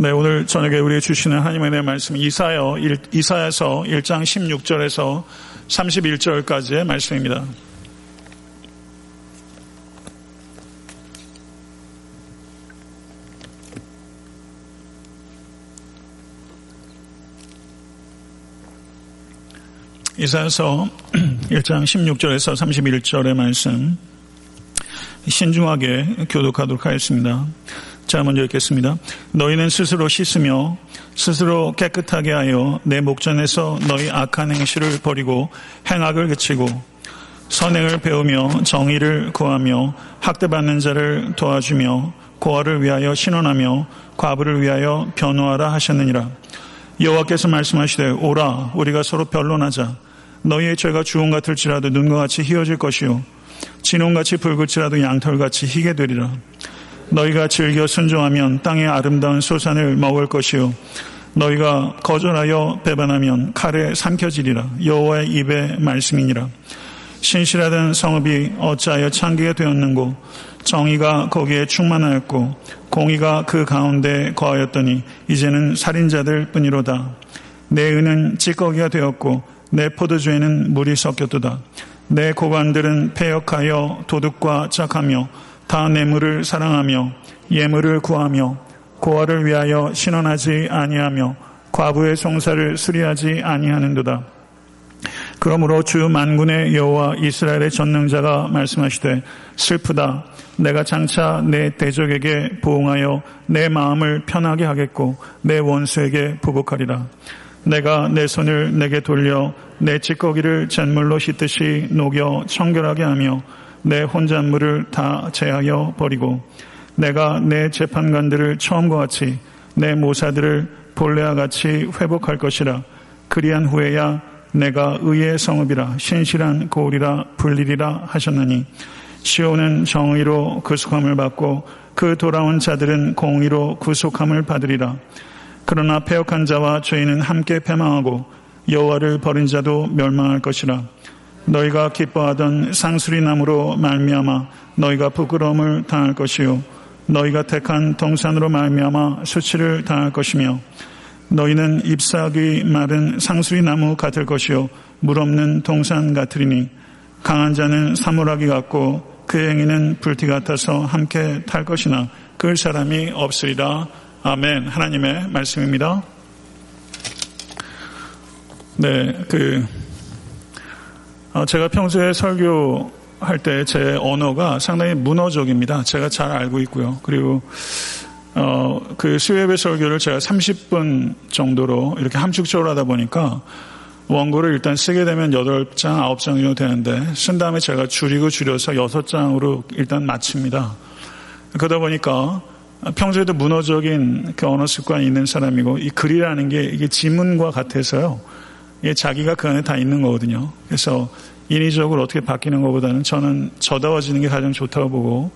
네, 오늘 저녁에 우리에게 주시는 하나님의 내 말씀 이사여 이사야서 1장 16절에서 31절까지의 말씀입니다. 이사야서 1장 16절에서 31절의 말씀 신중하게 교독하도록 하겠습니다. 자, 먼저 읽겠습니다. 너희는 스스로 씻으며 스스로 깨끗하게 하여 내 목전에서 너희 악한 행실을 버리고 행악을 그치고 선행을 배우며 정의를 구하며 학대받는 자를 도와주며 고아를 위하여 신원하며 과부를 위하여 변호하라 하셨느니라. 여호와께서 말씀하시되 오라 우리가 서로 변론하자 너희의 죄가 주홍 같을지라도 눈과 같이 희어질 것이요 진홍같이 붉을지라도 양털같이 희게 되리라. 너희가 즐겨 순종하면 땅의 아름다운 소산을 먹을 것이요. 너희가 거절하여 배반하면 칼에 삼켜지리라. 여호와의 입의 말씀이니라. 신실하던 성읍이 어찌하여 창기가 되었는고? 정의가 거기에 충만하였고 공의가 그 가운데 거하였더니 이제는 살인자들 뿐이로다. 내 은은 찌꺼기가 되었고 내 포도주에는 물이 섞였도다. 내 고관들은 폐역하여 도둑과 짝하며 다 뇌물을 사랑하며 예물을 구하며 고아를 위하여 신원하지 아니하며 과부의 송사를 수리하지 아니하는도다. 그러므로 주 만군의 여호와 이스라엘의 전능자가 말씀하시되 슬프다. 내가 장차 내 대적에게 보응하여 내 마음을 편하게 하겠고 내 원수에게 부복하리라. 내가 내 손을 내게 돌려 내 찌꺼기를 잿물로 씻듯이 녹여 청결하게 하며 내 혼잣물을 다 제하여 버리고 내가 내 재판관들을 처음과 같이 내 모사들을 본래와 같이 회복할 것이라. 그리한 후에야 내가 의의 성읍이라 신실한 고울이라 불리리라 하셨느니 시온은 정의로 구속함을 받고 그 돌아온 자들은 공의로 구속함을 받으리라. 그러나 폐역한 자와 죄인은 함께 패망하고 여호와를 버린 자도 멸망할 것이라 너희가 기뻐하던 상수리 나무로 말미암아 너희가 부끄러움을 당할 것이요. 너희가 택한 동산으로 말미암아 수치를 당할 것이며 너희는 잎사귀 마른 상수리 나무 같을 것이요. 물 없는 동산 같으리니 강한 자는 사물하기 같고 그 행위는 불티 같아서 함께 탈 것이나 그 사람이 없으리라. 아멘. 하나님의 말씀입니다. 네, 그 어, 제가 평소에 설교할 때 제 언어가 상당히 문어적입니다. 제가 잘 알고 있고요. 그리고 어, 그 수요예배 설교를 제가 30분 정도로 이렇게 함축적으로 하다 보니까 원고를 일단 쓰게 되면 8장, 9장 정도 되는데 쓴 다음에 제가 줄이고 줄여서 6장으로 일단 마칩니다. 그러다 보니까 평소에도 문어적인 그 언어 습관이 있는 사람이고 이 글이라는 게 이게 지문과 같아서요. 이게 자기가 그 안에 다 있는 거거든요. 그래서 인위적으로 어떻게 바뀌는 것보다는 저는 저다워지는 게 가장 좋다고 보고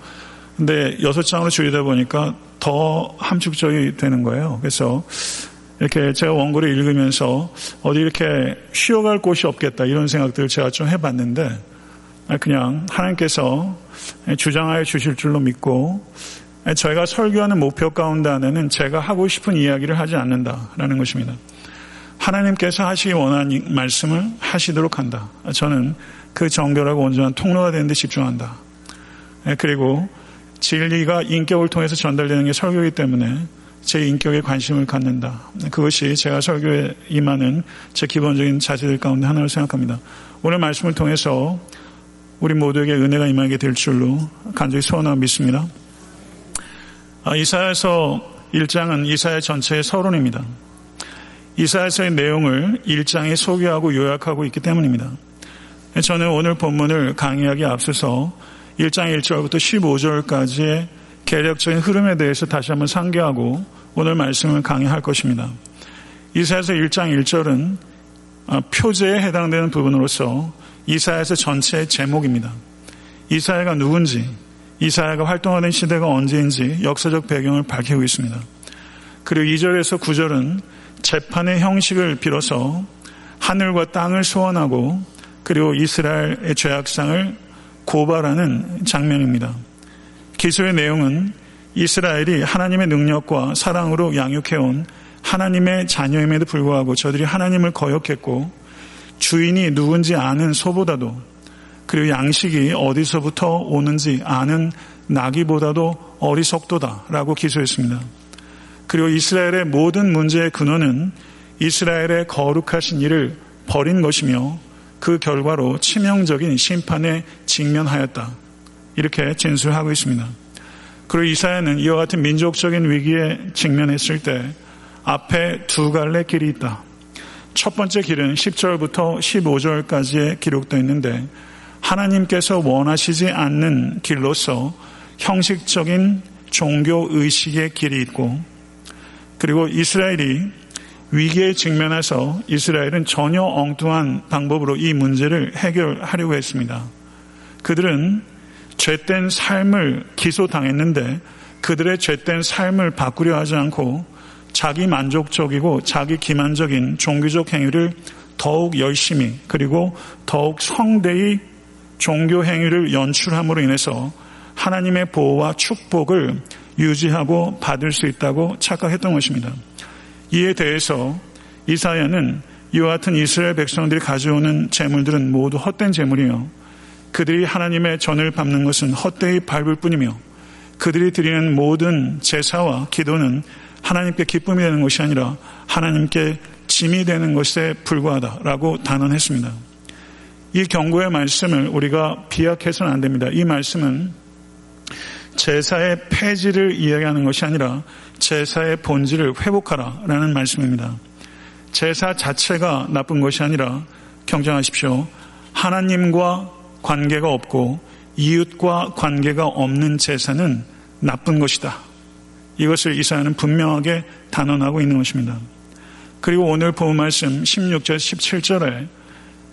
근데 여섯 장으로 줄이다 보니까 더 함축적이 되는 거예요. 그래서 이렇게 제가 원고를 읽으면서 어디 이렇게 쉬어갈 곳이 없겠다 이런 생각들을 제가 좀 해봤는데 그냥 하나님께서 주장하여 주실 줄로 믿고 저희가 설교하는 목표 가운데 안에는 제가 하고 싶은 이야기를 하지 않는다라는 것입니다. 하나님께서 하시기 원하는 말씀을 하시도록 한다. 저는 그 정결하고 온전한 통로가 되는 데 집중한다. 예, 그리고 진리가 인격을 통해서 전달되는 게 설교이기 때문에 제 인격에 관심을 갖는다. 그것이 제가 설교에 임하는 제 기본적인 자세들 가운데 하나로 생각합니다. 오늘 말씀을 통해서 우리 모두에게 은혜가 임하게 될 줄로 간절히 소원하고 믿습니다. 아, 이사야서 1장은 이사야 전체의 서론입니다. 이사야서의 내용을 1장에 소개하고 요약하고 있기 때문입니다. 저는 오늘 본문을 강의하기 앞서서 1장 1절부터 15절까지의 계략적인 흐름에 대해서 다시 한번 상기하고 오늘 말씀을 강의할 것입니다. 이사야서 1장 1절은 아, 표제에 해당되는 부분으로서 이사야서 전체의 제목입니다. 이사야가 누군지, 이사야가 활동하는 시대가 언제인지 역사적 배경을 밝히고 있습니다. 그리고 2절에서 9절은 재판의 형식을 빌어서 하늘과 땅을 소원하고 그리고 이스라엘의 죄악상을 고발하는 장면입니다. 기소의 내용은 이스라엘이 하나님의 능력과 사랑으로 양육해온 하나님의 자녀임에도 불구하고 저들이 하나님을 거역했고 주인이 누군지 아는 소보다도 그리고 양식이 어디서부터 오는지 아는 나기보다도 어리석도다라고 기소했습니다. 그리고 이스라엘의 모든 문제의 근원은 이스라엘의 거룩하신 일을 버린 것이며 그 결과로 치명적인 심판에 직면하였다. 이렇게 진술하고 있습니다. 그리고 이사야는 이와 같은 민족적인 위기에 직면했을 때 앞에 두 갈래 길이 있다. 첫 번째 길은 10절부터 15절까지에 기록되어 있는데 하나님께서 원하시지 않는 길로서 형식적인 종교 의식의 길이 있고 그리고 이스라엘이 위기에 직면해서 이스라엘은 전혀 엉뚱한 방법으로 이 문제를 해결하려고 했습니다. 그들은 죄된 삶을 기소당했는데 그들의 죄된 삶을 바꾸려 하지 않고 자기 만족적이고 자기 기만적인 종교적 행위를 더욱 열심히 그리고 더욱 성대히 종교 행위를 연출함으로 인해서 하나님의 보호와 축복을 유지하고 받을 수 있다고 착각했던 것입니다. 이에 대해서 이사야는 이와 같은 이스라엘 백성들이 가져오는 재물들은 모두 헛된 재물이며 그들이 하나님의 전을 밟는 것은 헛되이 밟을 뿐이며 그들이 드리는 모든 제사와 기도는 하나님께 기쁨이 되는 것이 아니라 하나님께 짐이 되는 것에 불과하다라고 단언했습니다. 이 경고의 말씀을 우리가 비약해서는 안 됩니다. 이 말씀은 제사의 폐지를 이야기하는 것이 아니라 제사의 본질을 회복하라라는 말씀입니다. 제사 자체가 나쁜 것이 아니라 경정하십시오. 하나님과 관계가 없고 이웃과 관계가 없는 제사는 나쁜 것이다. 이것을 이사야는 분명하게 단언하고 있는 것입니다. 그리고 오늘 본 말씀 16절 17절에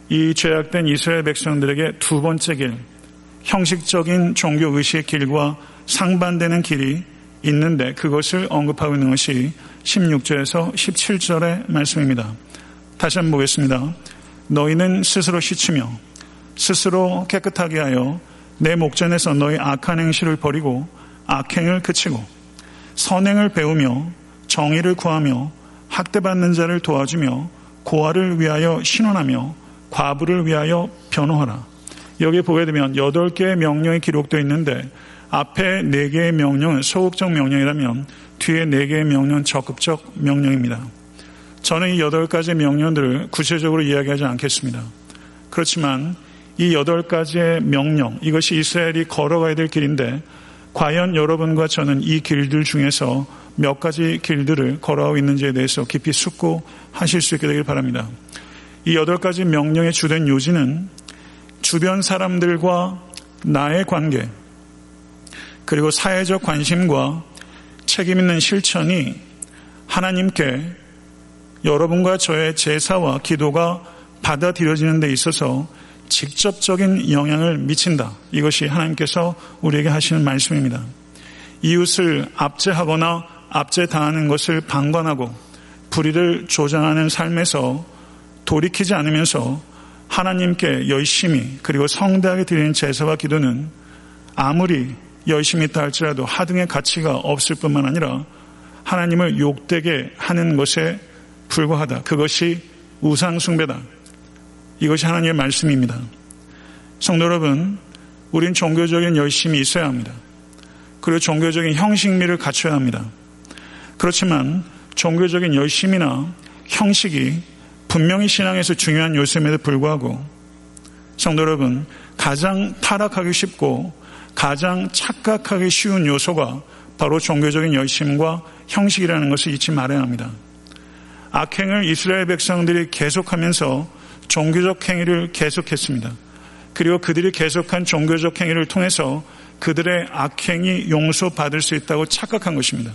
이 죄악된 이스라엘 백성들에게 두 번째 길, 형식적인 종교 의식의 길과 상반되는 길이 있는데 그것을 언급하고 있는 것이 16절에서 17절의 말씀입니다. 다시 한번 보겠습니다. 너희는 스스로 씻으며 스스로 깨끗하게 하여 내 목전에서 너희 악한 행실을 버리고 악행을 그치고 선행을 배우며 정의를 구하며 학대받는 자를 도와주며 고아를 위하여 신원하며 과부를 위하여 변호하라. 여기 보게 되면 8개의 명령이 기록되어 있는데 앞에 4개의 명령은 소극적 명령이라면 뒤에 4개의 명령은 적극적 명령입니다. 저는 이 8가지 명령들을 구체적으로 이야기하지 않겠습니다. 그렇지만 이 8가지의 명령, 이것이 이스라엘이 걸어가야 될 길인데 과연 여러분과 저는 이 길들 중에서 몇 가지 길들을 걸어가고 있는지에 대해서 깊이 숙고하실 수 있게 되길 바랍니다. 이 여덟 가지 명령의 주된 요지는 주변 사람들과 나의 관계, 그리고 사회적 관심과 책임 있는 실천이 하나님께 여러분과 저의 제사와 기도가 받아들여지는 데 있어서 직접적인 영향을 미친다. 이것이 하나님께서 우리에게 하시는 말씀입니다. 이웃을 압제하거나 압제당하는 것을 방관하고 불의를 조장하는 삶에서 돌이키지 않으면서 하나님께 열심히 그리고 성대하게 드리는 제사와 기도는 아무리 열심히 있다 할지라도 하등의 가치가 없을 뿐만 아니라 하나님을 욕되게 하는 것에 불과하다. 그것이 우상숭배다. 이것이 하나님의 말씀입니다. 성도 여러분, 우린 종교적인 열심이 있어야 합니다. 그리고 종교적인 형식미를 갖춰야 합니다. 그렇지만 종교적인 열심이나 형식이 분명히 신앙에서 중요한 요소임에도 불구하고 성도 여러분, 가장 타락하기 쉽고 가장 착각하기 쉬운 요소가 바로 종교적인 열심과 형식이라는 것을 잊지 말아야 합니다. 악행을 이스라엘 백성들이 계속하면서 종교적 행위를 계속했습니다. 그리고 그들이 계속한 종교적 행위를 통해서 그들의 악행이 용서받을 수 있다고 착각한 것입니다.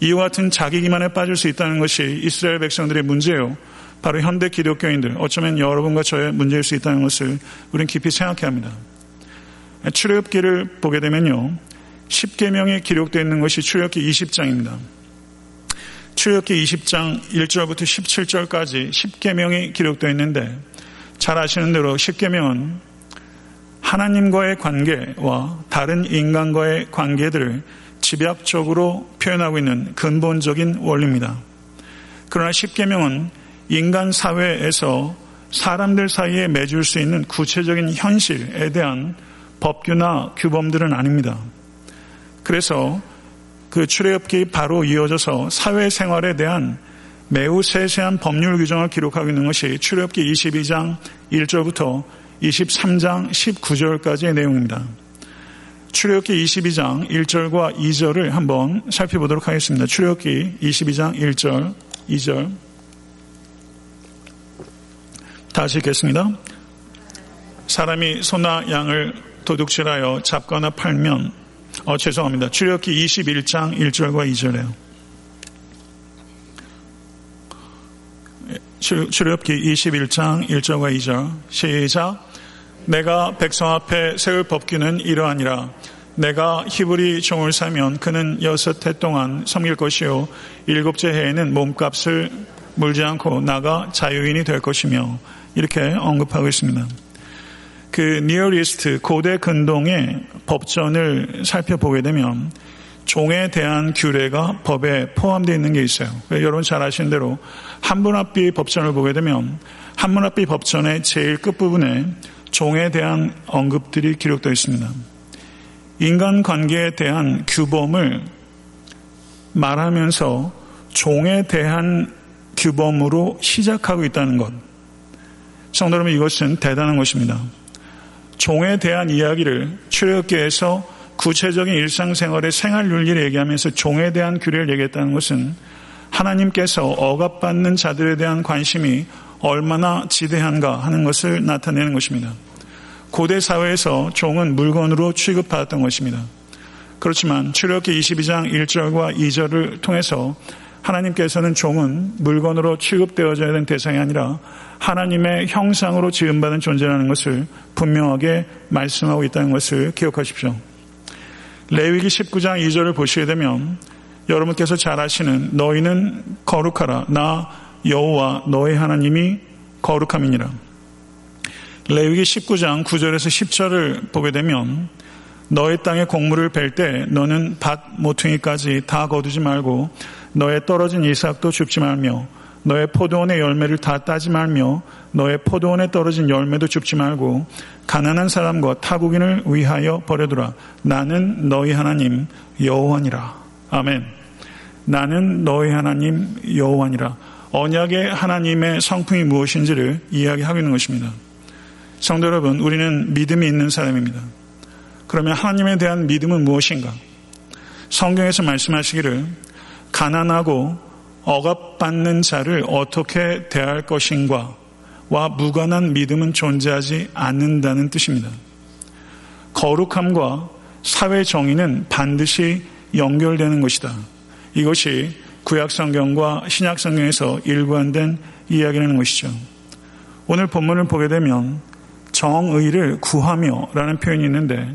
이와 같은 자기 기만에 빠질 수 있다는 것이 이스라엘 백성들의 문제요. 바로 현대 기독교인들, 어쩌면 여러분과 저의 문제일 수 있다는 것을 우리는 깊이 생각해야 합니다. 출애굽기를 보게 되면요. 10계명이 기록되어 있는 것이 출애굽기 20장입니다. 출애굽기 20장 1절부터 17절까지 10계명이 기록되어 있는데 잘 아시는 대로 10계명은 하나님과의 관계와 다른 인간과의 관계들을 집약적으로 표현하고 있는 근본적인 원리입니다. 그러나 십계명은 인간 사회에서 사람들 사이에 맺을 수 있는 구체적인 현실에 대한 법규나 규범들은 아닙니다. 그래서 그 출애굽기 바로 이어져서 사회생활에 대한 매우 세세한 법률 규정을 기록하고 있는 것이 출애굽기 22장 1절부터 23장 19절까지의 내용입니다. 출애굽기 22장 1절과 2절을 한번 살펴보도록 하겠습니다. 출애굽기 22장 1절, 2절 다시 읽겠습니다. 사람이 소나 양을 도둑질하여 잡거나 팔면 어 죄송합니다. 출애굽기 21장 1절과 2절에요. 출애굽기 21장 1절과 2절 시작 내가 백성 앞에 세울 법규는 이러하니라 내가 히브리 종을 사면 그는 여섯 해 동안 섬길 것이요 일곱째 해에는 몸값을 물지 않고 나가 자유인이 될 것이며 이렇게 언급하고 있습니다. 그 니어리스트 고대 근동의 법전을 살펴보게 되면 종에 대한 규례가 법에 포함되어 있는 게 있어요. 여러분 잘 아시는 대로 한문합비 법전을 보게 되면 한문합비 법전의 제일 끝부분에 종에 대한 언급들이 기록되어 있습니다. 인간 관계에 대한 규범을 말하면서 종에 대한 규범으로 시작하고 있다는 것. 성도 여러분 이것은 대단한 것입니다. 종에 대한 이야기를 출애굽기에서 구체적인 일상생활의 생활 윤리를 얘기하면서 종에 대한 규례를 얘기했다는 것은 하나님께서 억압받는 자들에 대한 관심이 얼마나 지대한가 하는 것을 나타내는 것입니다. 고대 사회에서 종은 물건으로 취급받았던 것입니다. 그렇지만 출애굽기 22장 1절과 2절을 통해서 하나님께서는 종은 물건으로 취급되어져야 되는 대상이 아니라 하나님의 형상으로 지음받은 존재라는 것을 분명하게 말씀하고 있다는 것을 기억하십시오. 레위기 19장 2절을 보시게 되면 여러분께서 잘 아시는 너희는 거룩하라 나 여호와 너의 하나님이 거룩함이니라. 레위기 19장 9절에서 10절을 보게 되면 너의 땅에 곡물을 벨 때 너는 밭 모퉁이까지 다 거두지 말고 너의 떨어진 이삭도 줍지 말며 너의 포도원의 열매를 다 따지 말며 너의 포도원에 떨어진 열매도 줍지 말고 가난한 사람과 타국인을 위하여 버려두라. 나는 너희 하나님 여호와니라. 아멘. 나는 너희 하나님 여호와니라. 언약의 하나님의 성품이 무엇인지를 이야기하고 있는 것입니다. 성도 여러분, 우리는 믿음이 있는 사람입니다. 그러면 하나님에 대한 믿음은 무엇인가? 성경에서 말씀하시기를 가난하고 억압받는 자를 어떻게 대할 것인가 와 무관한 믿음은 존재하지 않는다는 뜻입니다. 거룩함과 사회 정의는 반드시 연결되는 것이다. 이것이 구약 성경과 신약 성경에서 일관된 이야기라는 것이죠. 오늘 본문을 보게 되면 정의를 구하며 라는 표현이 있는데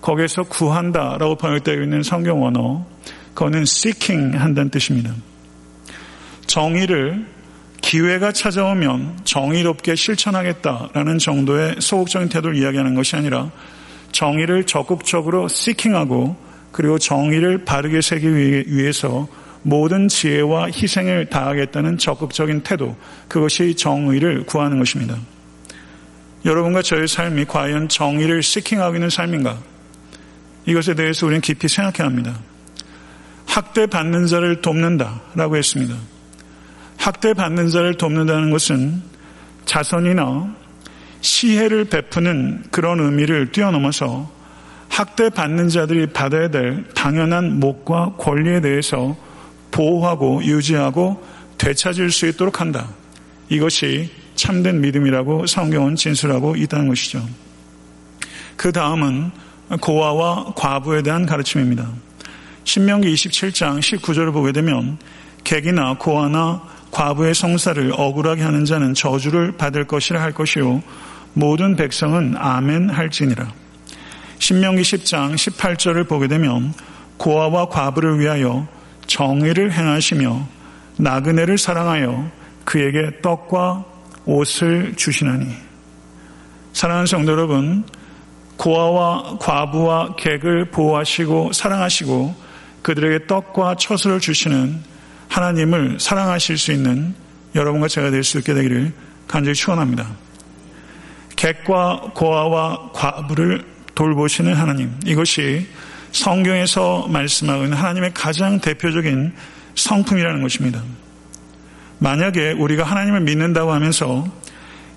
거기에서 구한다 라고 번역되어 있는 성경 원어 그거는 seeking 한다는 뜻입니다. 정의를 기회가 찾아오면 정의롭게 실천하겠다라는 정도의 소극적인 태도를 이야기하는 것이 아니라 정의를 적극적으로 seeking하고 그리고 정의를 바르게 세기 위해서 모든 지혜와 희생을 다하겠다는 적극적인 태도, 그것이 정의를 구하는 것입니다. 여러분과 저의 삶이 과연 정의를 seeking하고 있는 삶인가? 이것에 대해서 우리는 깊이 생각해야 합니다. 학대 받는 자를 돕는다라고 했습니다. 학대 받는 자를 돕는다는 것은 자선이나 시혜를 베푸는 그런 의미를 뛰어넘어서 학대 받는 자들이 받아야 될 당연한 목과 권리에 대해서 보호하고 유지하고 되찾을 수 있도록 한다. 이것이 참된 믿음이라고 성경은 진술하고 있다는 것이죠. 그 다음은 고아와 과부에 대한 가르침입니다. 신명기 27장 19절을 보게 되면 객이나 고아나 과부의 성사를 억울하게 하는 자는 저주를 받을 것이라 할 것이요 모든 백성은 아멘 할지니라. 신명기 10장 18절을 보게 되면 고아와 과부를 위하여 정의를 행하시며 나그네를 사랑하여 그에게 떡과 옷을 주시나니. 사랑하는 성도 여러분, 고아와 과부와 객을 보호하시고 사랑하시고 그들에게 떡과 처수를 주시는 하나님을 사랑하실 수 있는 여러분과 제가 될 수 있게 되기를 간절히 축원합니다. 객과 고아와 과부를 돌보시는 하나님 이것이 성경에서 말씀하고 있는 하나님의 가장 대표적인 성품이라는 것입니다. 만약에 우리가 하나님을 믿는다고 하면서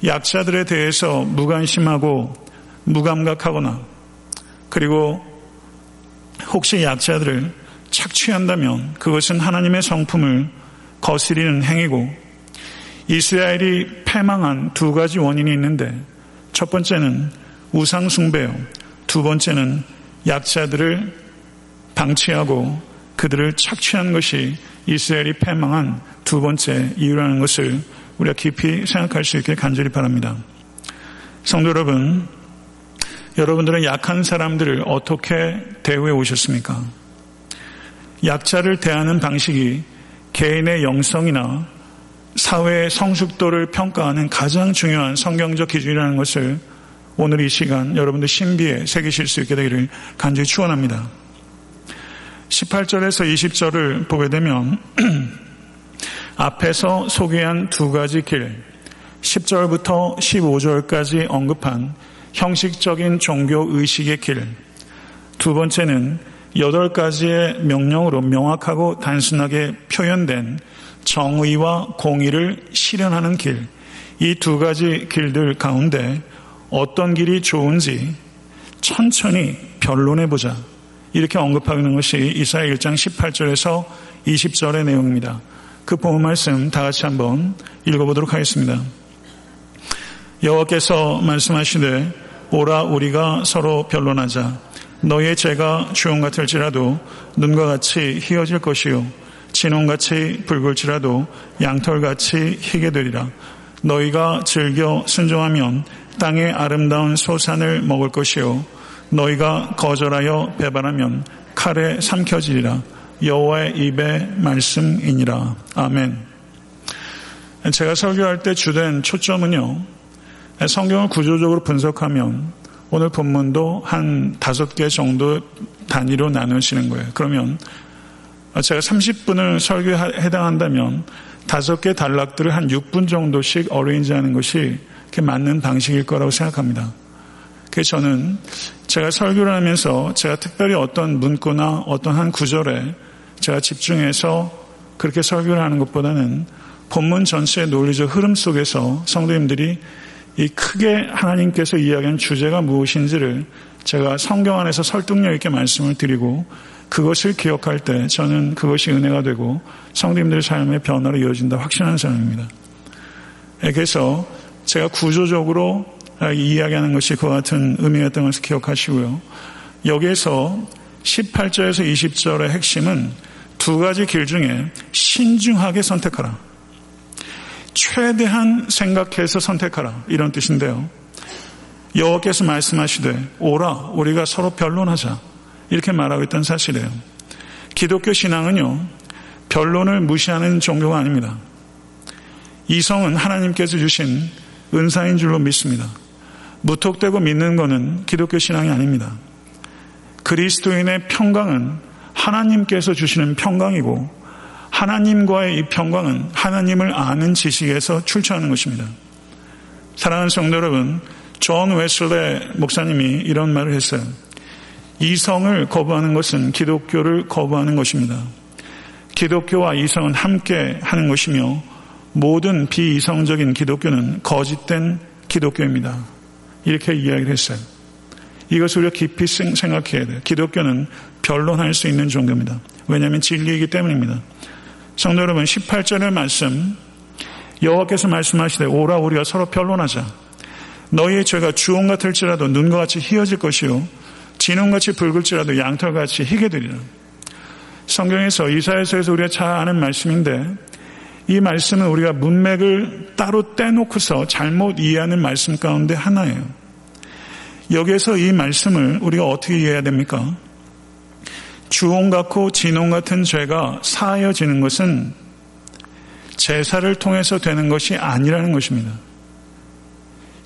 약자들에 대해서 무관심하고 무감각하거나 그리고 혹시 약자들을 착취한다면 그것은 하나님의 성품을 거스리는 행위고 이스라엘이 패망한 두 가지 원인이 있는데 첫 번째는 우상숭배요. 두 번째는 약자들을 방치하고 그들을 착취한 것이 이스라엘이 패망한 두 번째 이유라는 것을 우리가 깊이 생각할 수 있게 간절히 바랍니다. 성도 여러분, 여러분들은 약한 사람들을 어떻게 대우해 오셨습니까? 약자를 대하는 방식이 개인의 영성이나 사회의 성숙도를 평가하는 가장 중요한 성경적 기준이라는 것을 오늘 이 시간 여러분들 신비에 새기실 수 있게 되기를 간절히 축원합니다. 18절에서 20절을 보게 되면 앞에서 소개한 두 가지 길, 10절부터 15절까지 언급한 형식적인 종교 의식의 길, 두 번째는 여덟 가지의 명령으로 명확하고 단순하게 표현된 정의와 공의를 실현하는 길, 이 두 가지 길들 가운데 어떤 길이 좋은지 천천히 변론해 보자. 이렇게 언급하는 것이 이사야 1장 18절에서 20절의 내용입니다. 그 본문 말씀 다 같이 한번 읽어보도록 하겠습니다. 여호와께서 말씀하시되 오라 우리가 서로 변론하자. 너의 죄가 주홍 같을지라도 눈과 같이 희어질 것이요 진홍같이 붉을지라도 양털같이 희게 되리라. 너희가 즐겨 순종하면 땅의 아름다운 소산을 먹을 것이요 너희가 거절하여 배반하면 칼에 삼켜지리라. 여호와의 입의 말씀이니라. 아멘. 제가 설교할 때 주된 초점은요. 성경을 구조적으로 분석하면 오늘 본문도 한 다섯 개 정도 단위로 나누시는 거예요. 그러면 제가 30분을 설교에 해당한다면 다섯 개 단락들을 한 6분 정도씩 어레인지 하는 것이 맞는 방식일 거라고 생각합니다. 그래서 저는 제가 설교를 하면서 제가 특별히 어떤 문구나 어떤 한 구절에 제가 집중해서 그렇게 설교를 하는 것보다는 본문 전체의 논리적 흐름 속에서 성도님들이 이 크게 하나님께서 이야기한 주제가 무엇인지를 제가 성경 안에서 설득력 있게 말씀을 드리고 그것을 기억할 때 저는 그것이 은혜가 되고 성도님들의 삶의 변화로 이어진다 확신하는 사람입니다. 예, 그래서 제가 구조적으로 이야기하는 것이 그와 같은 의미였던 것을 기억하시고요. 여기에서 18절에서 20절의 핵심은 두 가지 길 중에 신중하게 선택하라. 최대한 생각해서 선택하라. 이런 뜻인데요. 여호와께서 말씀하시되 오라 우리가 서로 변론하자. 이렇게 말하고 있던 사실이에요. 기독교 신앙은요. 변론을 무시하는 종교가 아닙니다. 이성은 하나님께서 주신 은사인 줄로 믿습니다. 무턱대고 믿는 것은 기독교 신앙이 아닙니다. 그리스도인의 평강은 하나님께서 주시는 평강이고 하나님과의 이 평강은 하나님을 아는 지식에서 출처하는 것입니다. 사랑하는 성도 여러분, 존 웨슬레 목사님이 이런 말을 했어요. 이성을 거부하는 것은 기독교를 거부하는 것입니다. 기독교와 이성은 함께 하는 것이며 모든 비이성적인 기독교는 거짓된 기독교입니다. 이렇게 이야기를 했어요. 이것을 우리가 깊이 생각해야 돼요. 기독교는 변론할 수 있는 종교입니다. 왜냐하면 진리이기 때문입니다. 성도 여러분 18절의 말씀 여호와께서 말씀하시되 오라 우리가 서로 변론하자. 너희의 죄가 주홍 같을지라도 눈과 같이 희어질 것이요 진홍같이 붉을지라도 양털같이 희게 되리라. 성경에서 이사야서에서 우리가 잘 아는 말씀인데 이 말씀은 우리가 문맥을 따로 떼놓고서 잘못 이해하는 말씀 가운데 하나예요. 여기에서 이 말씀을 우리가 어떻게 이해해야 됩니까? 주홍 같고 진홍 같은 죄가 사하여지는 것은 제사를 통해서 되는 것이 아니라는 것입니다.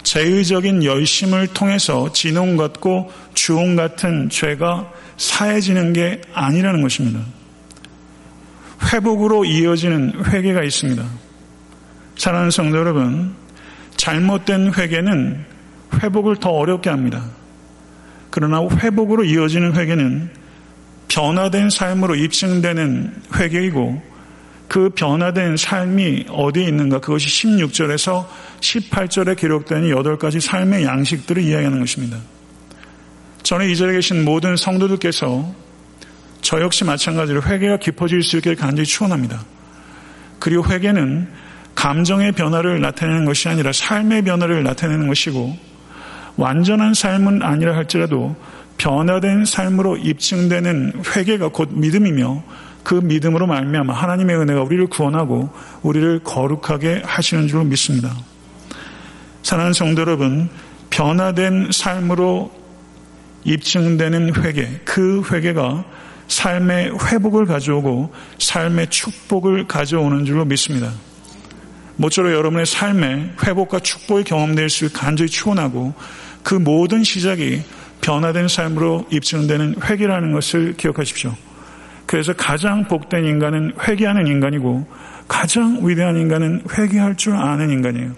제의적인 열심을 통해서 진홍 같고 주홍 같은 죄가 사해지는 게 아니라는 것입니다. 회복으로 이어지는 회개가 있습니다. 사랑하는 성도 여러분, 잘못된 회개는 회복을 더 어렵게 합니다. 그러나 회복으로 이어지는 회개는 변화된 삶으로 입증되는 회개이고 그 변화된 삶이 어디에 있는가 그것이 16절에서 18절에 기록된 8가지 삶의 양식들을 이야기하는 것입니다. 저는 이 자리에 계신 모든 성도들께서 저 역시 마찬가지로 회개가 깊어질 수 있게 간절히 축원합니다. 그리고 회개는 감정의 변화를 나타내는 것이 아니라 삶의 변화를 나타내는 것이고 완전한 삶은 아니라 할지라도 변화된 삶으로 입증되는 회개가 곧 믿음이며 그 믿음으로 말미암아 하나님의 은혜가 우리를 구원하고 우리를 거룩하게 하시는 줄 믿습니다. 사랑하는 성도 여러분, 변화된 삶으로 입증되는 회개, 그 회개가 삶의 회복을 가져오고 삶의 축복을 가져오는 줄로 믿습니다. 모쪼록 여러분의 삶에 회복과 축복이 경험될 수 간절히 추원하고 그 모든 시작이 변화된 삶으로 입증되는 회개라는 것을 기억하십시오. 그래서 가장 복된 인간은 회개하는 인간이고 가장 위대한 인간은 회개할 줄 아는 인간이에요.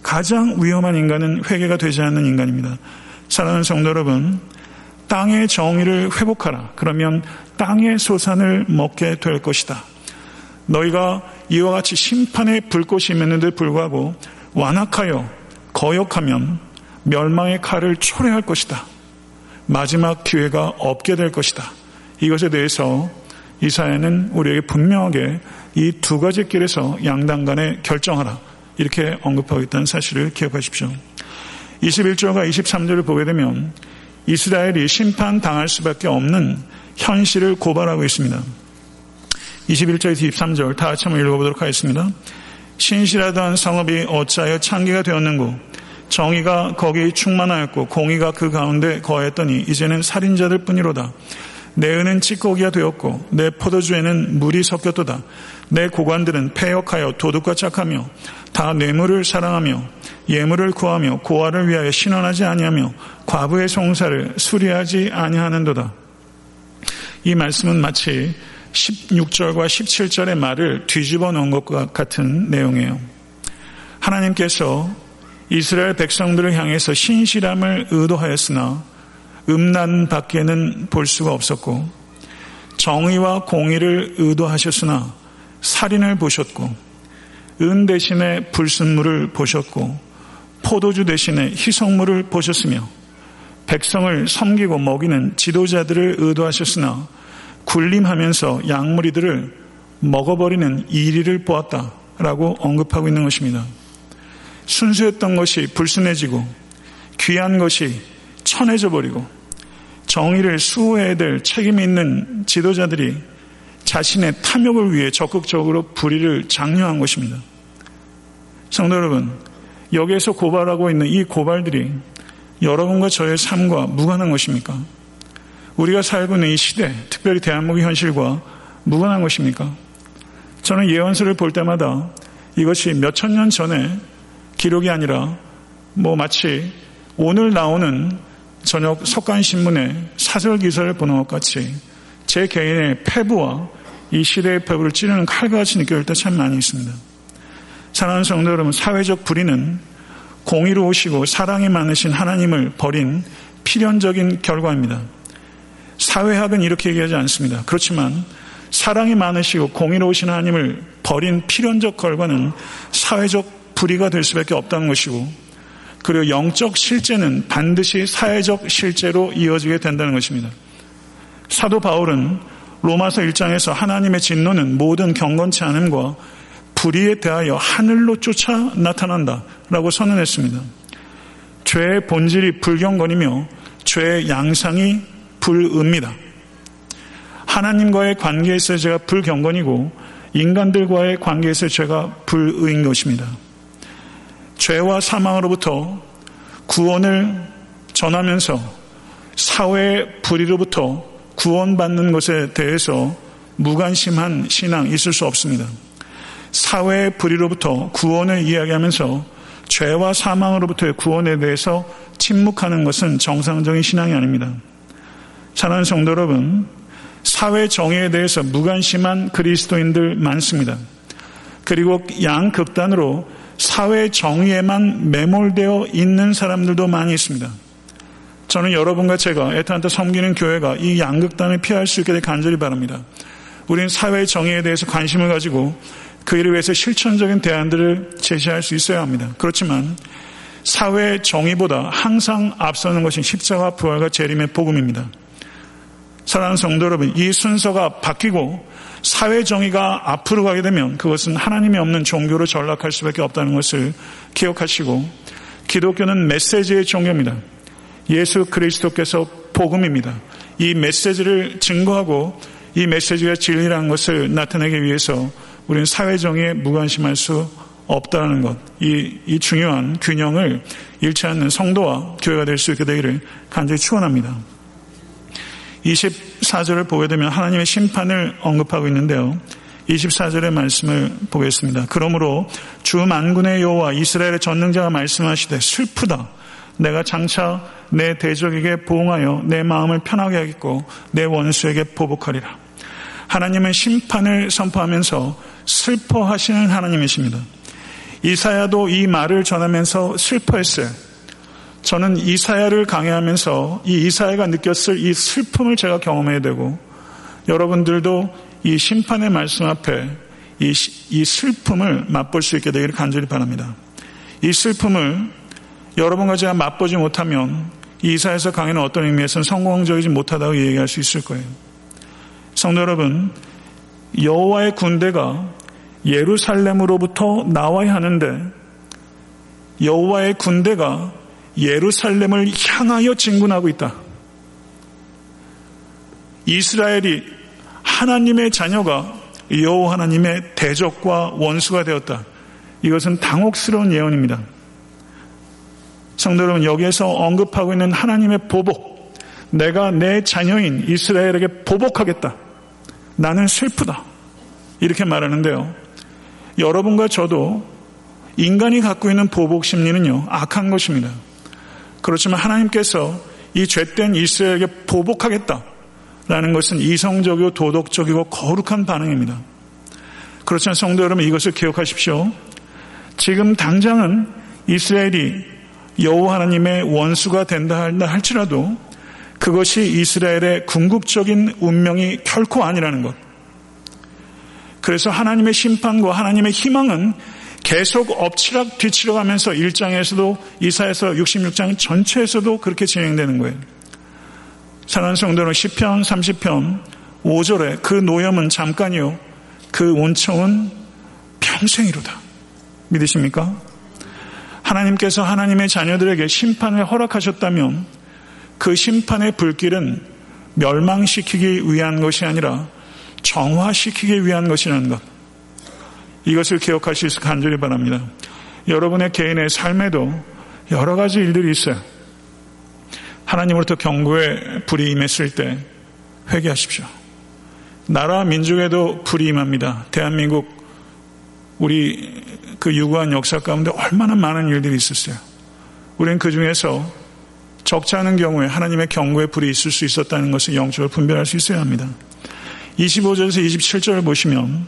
가장 위험한 인간은 회개가 되지 않는 인간입니다. 사랑하는 성도 여러분, 땅의 정의를 회복하라. 그러면 땅의 소산을 먹게 될 것이다. 너희가 이와 같이 심판의 불꽃이 있는데 불구하고 완악하여 거역하면 멸망의 칼을 초래할 것이다. 마지막 기회가 없게 될 것이다. 이것에 대해서 이사야는 우리에게 분명하게 이 두 가지 길에서 양당 간에 결정하라. 이렇게 언급하고 있다는 사실을 기억하십시오. 21절과 23절을 보게 되면 이스라엘이 심판당할 수밖에 없는 현실을 고발하고 있습니다. 21절에서 23절 다 같이 한번 읽어보도록 하겠습니다. 신실하던 성읍이 어찌하여 창기가 되었는고 정의가 거기 충만하였고 공의가 그 가운데 거했더니 이제는 살인자들 뿐이로다. 내 은은 찌꺼기가 되었고 내 포도주에는 물이 섞였도다. 내 고관들은 폐역하여 도둑과 짝하며 다 뇌물을 사랑하며 예물을 구하며 고아를 위하여 신원하지 아니하며 과부의 송사를 수리하지 아니하는도다. 이 말씀은 마치 16절과 17절의 말을 뒤집어 놓은 것과 같은 내용이에요. 하나님께서 이스라엘 백성들을 향해서 신실함을 의도하였으나 음란 밖에는 볼 수가 없었고 정의와 공의를 의도하셨으나 살인을 보셨고 은 대신에 불순물을 보셨고 포도주 대신에 희석물을 보셨으며 백성을 섬기고 먹이는 지도자들을 의도하셨으나 군림하면서 양무리들을 먹어버리는 이리를 보았다라고 언급하고 있는 것입니다. 순수했던 것이 불순해지고 귀한 것이 천해져 버리고 정의를 수호해야 될 책임 있는 지도자들이 자신의 탐욕을 위해 적극적으로 불의를 장려한 것입니다. 성도 여러분, 여기에서 고발하고 있는 이 고발들이 여러분과 저의 삶과 무관한 것입니까? 우리가 살고 있는 이 시대, 특별히 대한민국의 현실과 무관한 것입니까? 저는 예언서를 볼 때마다 이것이 몇 천 년 전에 기록이 아니라 뭐 마치 오늘 나오는 저녁 석간신문의 사설 기사를 보는 것 같이 제 개인의 패부와 이 시대의 패부를 찌르는 칼같이 느껴질 때 참 많이 있습니다. 사랑하는 성도 여러분, 사회적 불의는 공의로우시고 사랑이 많으신 하나님을 버린 필연적인 결과입니다. 사회학은 이렇게 얘기하지 않습니다. 그렇지만 사랑이 많으시고 공의로우신 하나님을 버린 필연적 결과는 사회적 불의가 될 수밖에 없다는 것이고 그리고 영적 실제는 반드시 사회적 실제로 이어지게 된다는 것입니다. 사도 바울은 로마서 1장에서 하나님의 진노는 모든 경건치 않음과 불의에 대하여 하늘로 쫓아 나타난다 라고 선언했습니다. 죄의 본질이 불경건이며 죄의 양상이 불의입니다. 하나님과의 관계에서 제가 불경건이고 인간들과의 관계에서 제가 불의인 것입니다. 죄와 사망으로부터 구원을 전하면서 사회의 불의로부터 구원받는 것에 대해서 무관심한 신앙 있을 수 없습니다. 사회의 불의로부터 구원을 이야기하면서 죄와 사망으로부터의 구원에 대해서 침묵하는 것은 정상적인 신앙이 아닙니다. 사랑하는 성도 여러분, 사회 정의에 대해서 무관심한 그리스도인들 많습니다. 그리고 양극단으로 사회 정의에만 매몰되어 있는 사람들도 많이 있습니다. 저는 여러분과 제가 애타한테 섬기는 교회가 이 양극단을 피할 수 있게 간절히 바랍니다. 우리는 사회 정의에 대해서 관심을 가지고 그 일을 위해서 실천적인 대안들을 제시할 수 있어야 합니다. 그렇지만 사회 정의보다 항상 앞서는 것이 십자가 부활과 재림의 복음입니다. 사랑하는 성도 여러분, 이 순서가 바뀌고 사회 정의가 앞으로 가게 되면 그것은 하나님이 없는 종교로 전락할 수밖에 없다는 것을 기억하시고 기독교는 메시지의 종교입니다. 예수 그리스도께서 복음입니다. 이 메시지를 증거하고 이 메시지가 진리라는 것을 나타내기 위해서 우리는 사회 정의에 무관심할 수 없다는 것, 이, 이 중요한 균형을 잃지 않는 성도와 교회가 될 수 있게 되기를 간절히 축원합니다. 24절을 보게 되면 하나님의 심판을 언급하고 있는데요. 24절의 말씀을 보겠습니다. 그러므로 주 만군의 여호와 이스라엘의 전능자가 말씀하시되 슬프다. 내가 장차 내 대적에게 보응하여 내 마음을 편하게 하겠고 내 원수에게 보복하리라. 하나님은 심판을 선포하면서 슬퍼하시는 하나님이십니다. 이사야도 이 말을 전하면서 슬퍼했어요. 저는 이사야를 강해하면서 이 이사야가 느꼈을 이 슬픔을 제가 경험해야 되고 여러분들도 이 심판의 말씀 앞에 이, 이 슬픔을 맛볼 수 있게 되기를 간절히 바랍니다. 이 슬픔을 여러분과 제가 맛보지 못하면 이 이사에서 강의는 어떤 의미에서는 성공적이지 못하다고 얘기할 수 있을 거예요. 성도 여러분, 여호와의 군대가 예루살렘으로부터 나와야 하는데 여호와의 군대가 예루살렘을 향하여 진군하고 있다. 이스라엘이 하나님의 자녀가 여호와 하나님의 대적과 원수가 되었다. 이것은 당혹스러운 예언입니다. 성도 여러분 여기에서 언급하고 있는 하나님의 보복 내가 내 자녀인 이스라엘에게 보복하겠다. 나는 슬프다. 이렇게 말하는데요. 여러분과 저도 인간이 갖고 있는 보복 심리는요, 악한 것입니다. 그렇지만 하나님께서 이 죄된 이스라엘에게 보복하겠다. 라는 것은 이성적이고 도덕적이고 거룩한 반응입니다. 그렇지만 성도 여러분 이것을 기억하십시오. 지금 당장은 이스라엘이 여호와 하나님의 원수가 된다 할지라도 그것이 이스라엘의 궁극적인 운명이 결코 아니라는 것. 그래서 하나님의 심판과 하나님의 희망은 계속 엎치락 뒤치락 하면서 1장에서도 이사에서 66장 전체에서도 그렇게 진행되는 거예요. 사랑하는 성도는 10편, 30편, 5절에 그 노염은 잠깐이요. 그 온청은 평생이로다. 믿으십니까? 하나님께서 하나님의 자녀들에게 심판을 허락하셨다면 그 심판의 불길은 멸망시키기 위한 것이 아니라 정화시키기 위한 것이라는 것. 이것을 기억하실 수 간절히 바랍니다. 여러분의 개인의 삶에도 여러 가지 일들이 있어요. 하나님으로부터 경고에 불이 임했을 때 회개하십시오. 나라 민족에도 불이 임합니다. 대한민국 우리 그 유구한 역사 가운데 얼마나 많은 일들이 있었어요. 우리는 그 중에서 적지 않은 경우에 하나님의 경고에 불이 있을 수 있었다는 것을 영적으로 분별할 수 있어야 합니다. 25절에서 27절을 보시면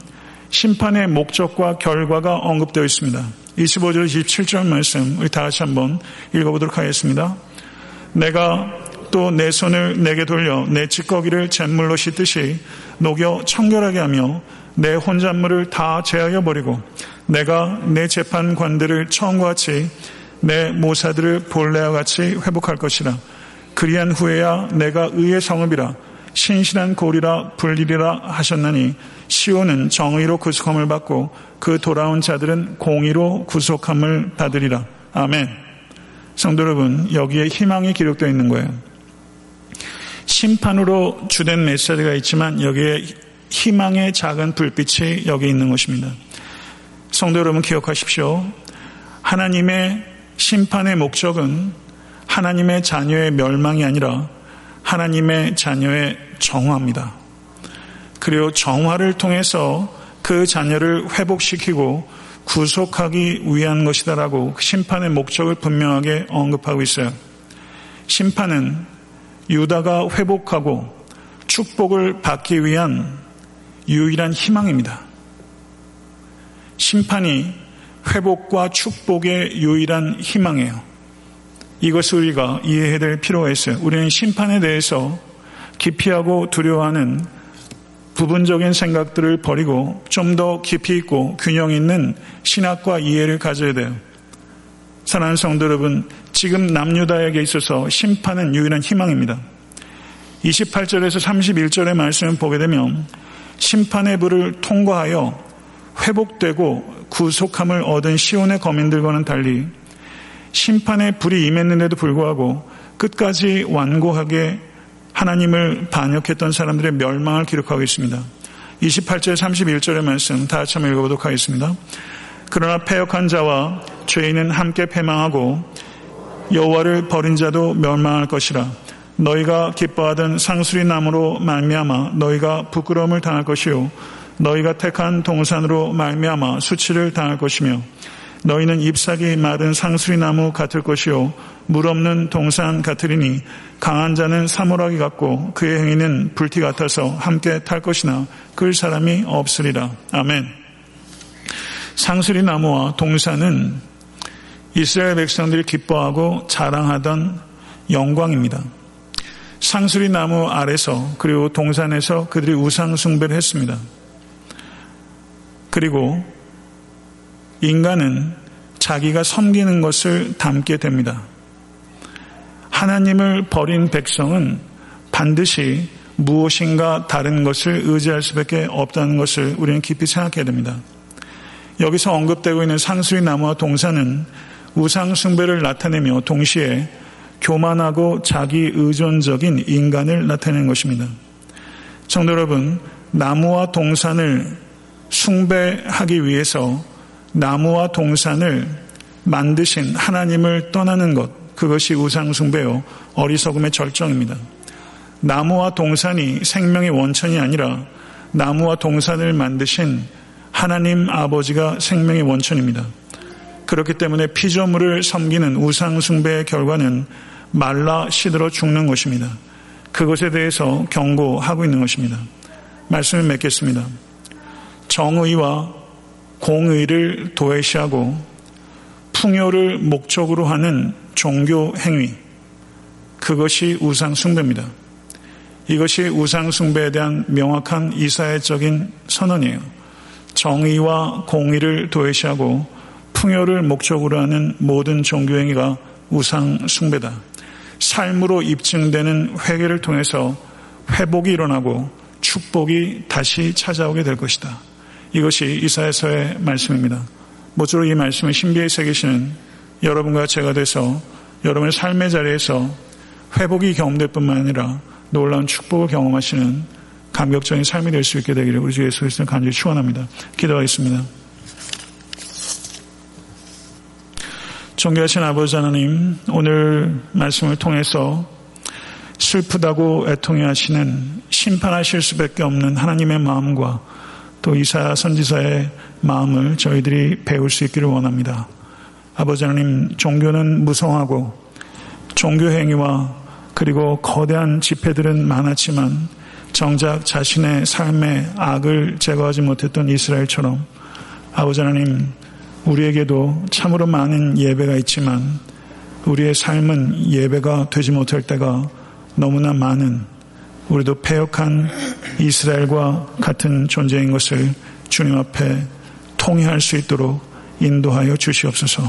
심판의 목적과 결과가 언급되어 있습니다. 25절 27절 말씀 우리 다 같이 한번 읽어보도록 하겠습니다. 내가 또 내 손을 내게 돌려 내 찌꺼기를 잿물로 씻듯이 녹여 청결하게 하며 내 혼잣물을 다 제하여 버리고 내가 내 재판관들을 처음과 같이 내 모사들을 본래와 같이 회복할 것이라 그리한 후에야 내가 의의 성읍이라 신실한 고리라 불리리라 하셨나니 시온은 정의로 구속함을 받고 그 돌아온 자들은 공의로 구속함을 받으리라. 아멘. 성도 여러분, 여기에 희망이 기록되어 있는 거예요. 심판으로 주된 메시지가 있지만 여기에 희망의 작은 불빛이 여기 있는 것입니다. 성도 여러분 기억하십시오. 하나님의 심판의 목적은 하나님의 자녀의 멸망이 아니라 하나님의 자녀의 정화입니다. 그리고 정화를 통해서 그 자녀를 회복시키고 구속하기 위한 것이다라고 그 심판의 목적을 분명하게 언급하고 있어요. 심판은 유다가 회복하고 축복을 받기 위한 유일한 희망입니다. 심판이 회복과 축복의 유일한 희망이에요. 이것을 우리가 이해해야 될 필요가 있어요. 우리는 심판에 대해서 기피하고 두려워하는 부분적인 생각들을 버리고 좀 더 깊이 있고 균형 있는 신학과 이해를 가져야 돼요. 사랑하는 성도 여러분, 지금 남유다에게 있어서 심판은 유일한 희망입니다. 28절에서 31절의 말씀을 보게 되면 심판의 불을 통과하여 회복되고 구속함을 얻은 시온의 거민들과는 달리 심판의 불이 임했는데도 불구하고 끝까지 완고하게 하나님을 반역했던 사람들의 멸망을 기록하고 있습니다. 28절 31절의 말씀 다 같이 한번 읽어보도록 하겠습니다. 그러나 패역한 자와 죄인은 함께 패망하고 여호와를 버린 자도 멸망할 것이라. 너희가 기뻐하던 상수리 나무로 말미암아 너희가 부끄러움을 당할 것이요 너희가 택한 동산으로 말미암아 수치를 당할 것이며 너희는 잎사귀 마른 상수리 나무 같을 것이요 물 없는 동산 같으리니 강한 자는 사물하기 같고 그의 행위는 불티 같아서 함께 탈 것이나 끌 사람이 없으리라. 아멘. 상수리 나무와 동산은 이스라엘 백성들이 기뻐하고 자랑하던 영광입니다. 상수리 나무 아래서 그리고 동산에서 그들이 우상 숭배를 했습니다. 그리고 인간은 자기가 섬기는 것을 담게 됩니다. 하나님을 버린 백성은 반드시 무엇인가 다른 것을 의지할 수밖에 없다는 것을 우리는 깊이 생각해야 됩니다. 여기서 언급되고 있는 상수리 나무와 동산은 우상 숭배를 나타내며 동시에 교만하고 자기 의존적인 인간을 나타내는 것입니다. 성도 여러분, 나무와 동산을 숭배하기 위해서 나무와 동산을 만드신 하나님을 떠나는 것, 그것이 우상숭배요, 어리석음의 절정입니다. 나무와 동산이 생명의 원천이 아니라 나무와 동산을 만드신 하나님 아버지가 생명의 원천입니다. 그렇기 때문에 피조물을 섬기는 우상숭배의 결과는 말라 시들어 죽는 것입니다. 그것에 대해서 경고하고 있는 것입니다. 말씀을 맺겠습니다. 정의와 공의를 도외시하고 풍요를 목적으로 하는 종교 행위, 그것이 우상숭배입니다. 이것이 우상숭배에 대한 명확한 이사회적인 선언이에요. 정의와 공의를 도외시하고 풍요를 목적으로 하는 모든 종교 행위가 우상숭배다. 삶으로 입증되는 회개를 통해서 회복이 일어나고 축복이 다시 찾아오게 될 것이다. 이것이 이사야서의 말씀입니다. 모쪼록 이 말씀을 신비에 새기시는 여러분과 제가 돼서 여러분의 삶의 자리에서 회복이 경험될 뿐만 아니라 놀라운 축복을 경험하시는 감격적인 삶이 될 수 있게 되기를 우리 주 예수 그리스도를 간절히 축원합니다. 기도하겠습니다. 존귀하신 아버지 하나님, 오늘 말씀을 통해서 슬프다고 애통해 하시는 심판하실 수밖에 없는 하나님의 마음과 또 이사야 선지자의 마음을 저희들이 배울 수 있기를 원합니다. 아버지 하나님, 종교는 무성하고 종교 행위와 그리고 거대한 집회들은 많았지만 정작 자신의 삶의 악을 제거하지 못했던 이스라엘처럼 아버지 하나님, 우리에게도 참으로 많은 예배가 있지만 우리의 삶은 예배가 되지 못할 때가 너무나 많은 우리도 폐역한 이스라엘과 같은 존재인 것을 주님 앞에 통해할 수 있도록 인도하여 주시옵소서.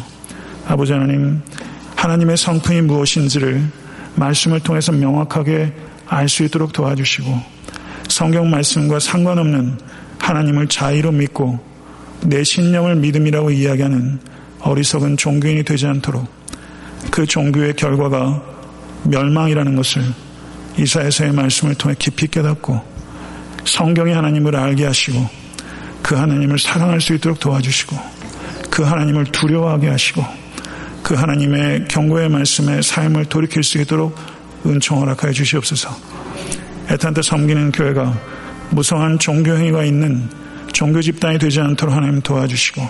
아버지 하나님, 하나님의 성품이 무엇인지를 말씀을 통해서 명확하게 알 수 있도록 도와주시고 성경 말씀과 상관없는 하나님을 자의로 믿고 내 신념을 믿음이라고 이야기하는 어리석은 종교인이 되지 않도록 그 종교의 결과가 멸망이라는 것을 이사에서의 말씀을 통해 깊이 깨닫고 성경의 하나님을 알게 하시고 그 하나님을 사랑할 수 있도록 도와주시고 그 하나님을 두려워하게 하시고 그 하나님의 경고의 말씀에 삶을 돌이킬 수 있도록 은총 허락하여 주시옵소서. 애탄테 섬기는 교회가 무성한 종교 행위가 있는 종교 집단이 되지 않도록 하나님 도와주시고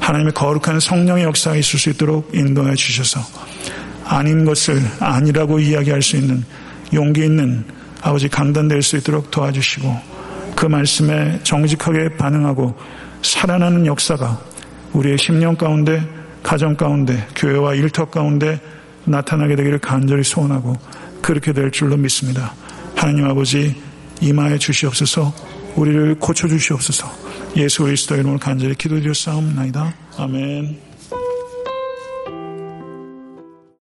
하나님의 거룩한 성령의 역사가 있을 수 있도록 인도해 주셔서 아닌 것을 아니라고 이야기할 수 있는 용기 있는 아버지 강단될 수 있도록 도와주시고 그 말씀에 정직하게 반응하고 살아나는 역사가 우리의 심령 가운데 가정 가운데 교회와 일터 가운데 나타나게 되기를 간절히 소원하고 그렇게 될 줄로 믿습니다. 하나님 아버지 이마에 주시옵소서 우리를 고쳐 주시옵소서 예수 그리스도 이름으로 간절히 기도드렸사옵나이다. 아멘.